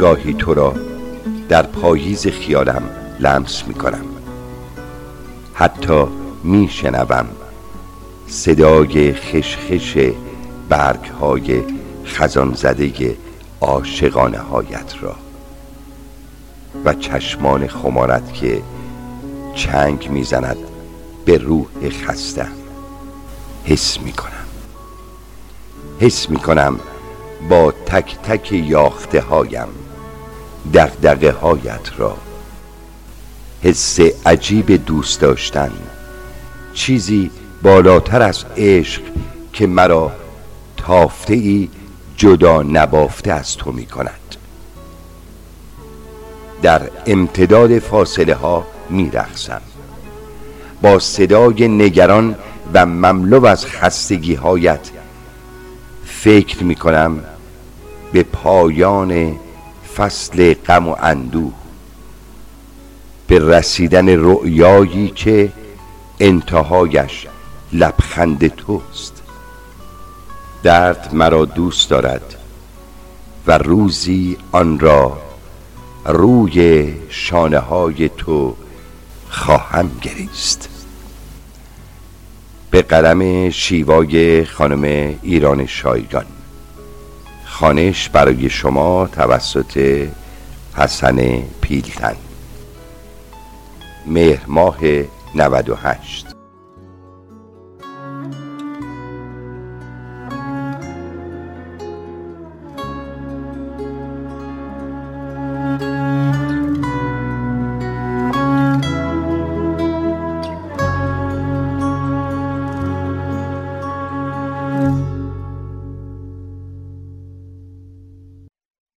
گاهی تو را در پاییز خیالم لمس می کنم حتی می شنوم صدای خشخش برگ های خزان زده عاشقانه هایت را و چشمان خمارت که چنگ می‌زند به روح خسته حس می کنم حس می کنم با تک تک یاخته هایم دقدقه هایت را. حس عجیب دوست داشتن. چیزی بالاتر از عشق که مرا تافته ای جدا نبافته از تو می کند در امتداد فاصله ها می رخصم. با صدای نگران و مملو از خستگی هایت فکر می کنم به پایان فصل غم و اندوه. به رسیدن رؤیایی که انتهایش لبخند توست. درد مرا دوست دارد و روزی آن را روی شانه های تو خواهم گریست. به قلم شیوای خانم ایران شایگان. خانش برای شما توسط حسن پیلتن. مهر ماه 98